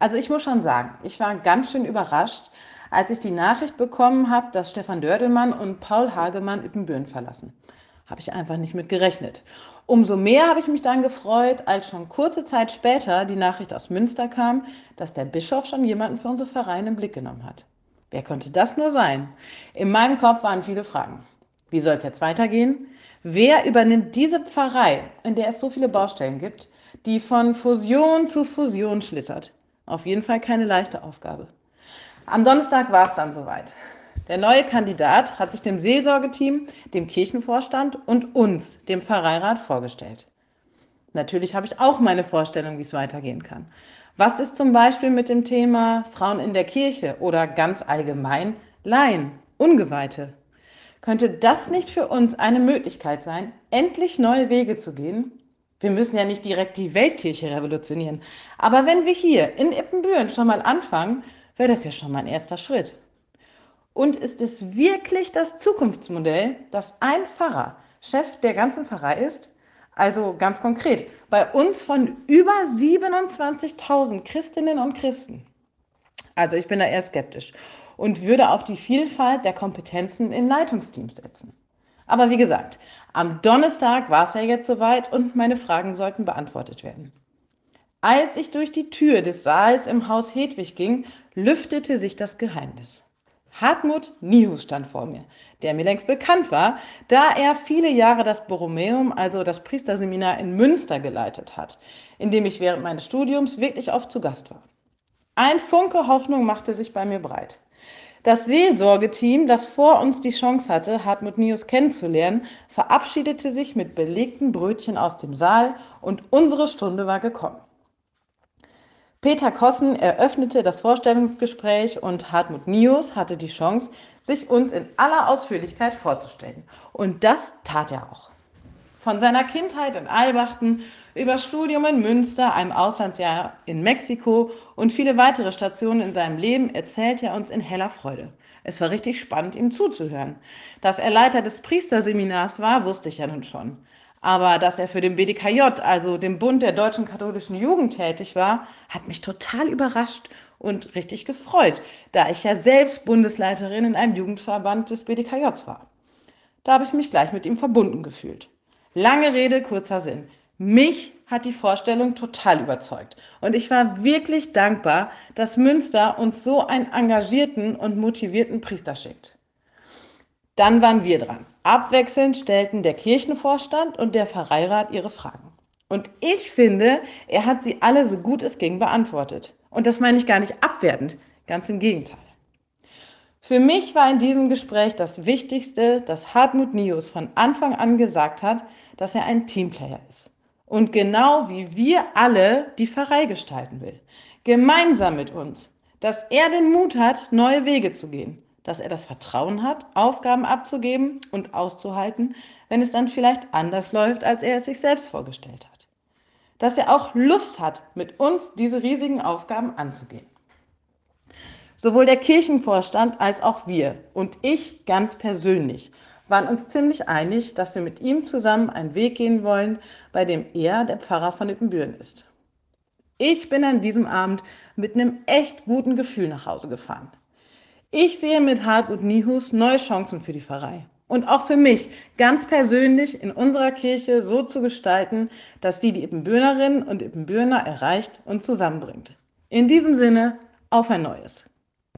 Also ich muss schon sagen, ich war ganz schön überrascht, als ich die Nachricht bekommen habe, dass Stefan Dördelmann und Paul Hagemann Ippenbüren verlassen. Habe ich einfach nicht mit gerechnet. Umso mehr habe ich mich dann gefreut, als schon kurze Zeit später die Nachricht aus Münster kam, dass der Bischof schon jemanden für unsere Vereine im Blick genommen hat. Wer könnte das nur sein? In meinem Kopf waren viele Fragen. Wie soll es jetzt weitergehen? Wer übernimmt diese Pfarrei, in der es so viele Baustellen gibt, die von Fusion zu Fusion schlittert? Auf jeden Fall keine leichte Aufgabe. Am Donnerstag war es dann soweit. Der neue Kandidat hat sich dem Seelsorgeteam, dem Kirchenvorstand und uns, dem Pfarreirat, vorgestellt. Natürlich habe ich auch meine Vorstellung, wie es weitergehen kann. Was ist zum Beispiel mit dem Thema Frauen in der Kirche oder ganz allgemein Laien, Ungeweihte? Könnte das nicht für uns eine Möglichkeit sein, endlich neue Wege zu gehen wir müssen ja nicht direkt die Weltkirche revolutionieren. Aber wenn wir hier in Ippenbüren schon mal anfangen, wäre das ja schon mal ein erster Schritt. Und ist es wirklich das Zukunftsmodell, dass ein Pfarrer Chef der ganzen Pfarrei ist? Also ganz konkret, bei uns von über 27.000 Christinnen und Christen. Also ich bin da eher skeptisch und würde auf die Vielfalt der Kompetenzen in Leitungsteams setzen. Aber wie gesagt, am Donnerstag war es ja jetzt soweit und meine Fragen sollten beantwortet werden. Als ich durch die Tür des Saals im Haus Hedwig ging, lüftete sich das Geheimnis. Hartmut Niehus stand vor mir, der mir längst bekannt war, da er viele Jahre das Borromeum, also das Priesterseminar in Münster geleitet hat, in dem ich während meines Studiums wirklich oft zu Gast war. Ein Funke Hoffnung machte sich bei mir breit. Das Seelsorgeteam, das vor uns die Chance hatte, Hartmut Nius kennenzulernen, verabschiedete sich mit belegten Brötchen aus dem Saal und unsere Stunde war gekommen. Peter Kossen eröffnete das Vorstellungsgespräch und Hartmut Nius hatte die Chance, sich uns in aller Ausführlichkeit vorzustellen. Und das tat er auch. Von seiner Kindheit in Albachten über Studium in Münster, einem Auslandsjahr in Mexiko und viele weitere Stationen in seinem Leben erzählt er uns in heller Freude. Es war richtig spannend, ihm zuzuhören. Dass er Leiter des Priesterseminars war, wusste ich ja nun schon. Aber dass er für den BDKJ, also den Bund der deutschen katholischen Jugend, tätig war, hat mich total überrascht und richtig gefreut, da ich ja selbst Bundesleiterin in einem Jugendverband des BDKJs war. Da habe ich mich gleich mit ihm verbunden gefühlt. Lange Rede, kurzer Sinn. Mich hat die Vorstellung total überzeugt. Und ich war wirklich dankbar, dass Münster uns so einen engagierten und motivierten Priester schickt. Dann waren wir dran. Abwechselnd stellten der Kirchenvorstand und der Pfarreirat ihre Fragen. Und ich finde, er hat sie alle so gut es ging beantwortet. Und das meine ich gar nicht abwertend, ganz im Gegenteil. Für mich war in diesem Gespräch das Wichtigste, dass Hartmut Nius von Anfang an gesagt hat, dass er ein Teamplayer ist. Und genau wie wir alle die Pfarrei gestalten will. Gemeinsam mit uns. Dass er den Mut hat, neue Wege zu gehen. Dass er das Vertrauen hat, Aufgaben abzugeben und auszuhalten, wenn es dann vielleicht anders läuft, als er es sich selbst vorgestellt hat. Dass er auch Lust hat, mit uns diese riesigen Aufgaben anzugehen. Sowohl der Kirchenvorstand als auch wir und ich ganz persönlich waren uns ziemlich einig, dass wir mit ihm zusammen einen Weg gehen wollen, bei dem er der Pfarrer von Ippenbüren ist. Ich bin an diesem Abend mit einem echt guten Gefühl nach Hause gefahren. Ich sehe mit Hartmut Nihus neue Chancen für die Pfarrei und auch für mich ganz persönlich in unserer Kirche so zu gestalten, dass die die Ippenbürnerinnen und Ippenbürner erreicht und zusammenbringt. In diesem Sinne, auf ein neues.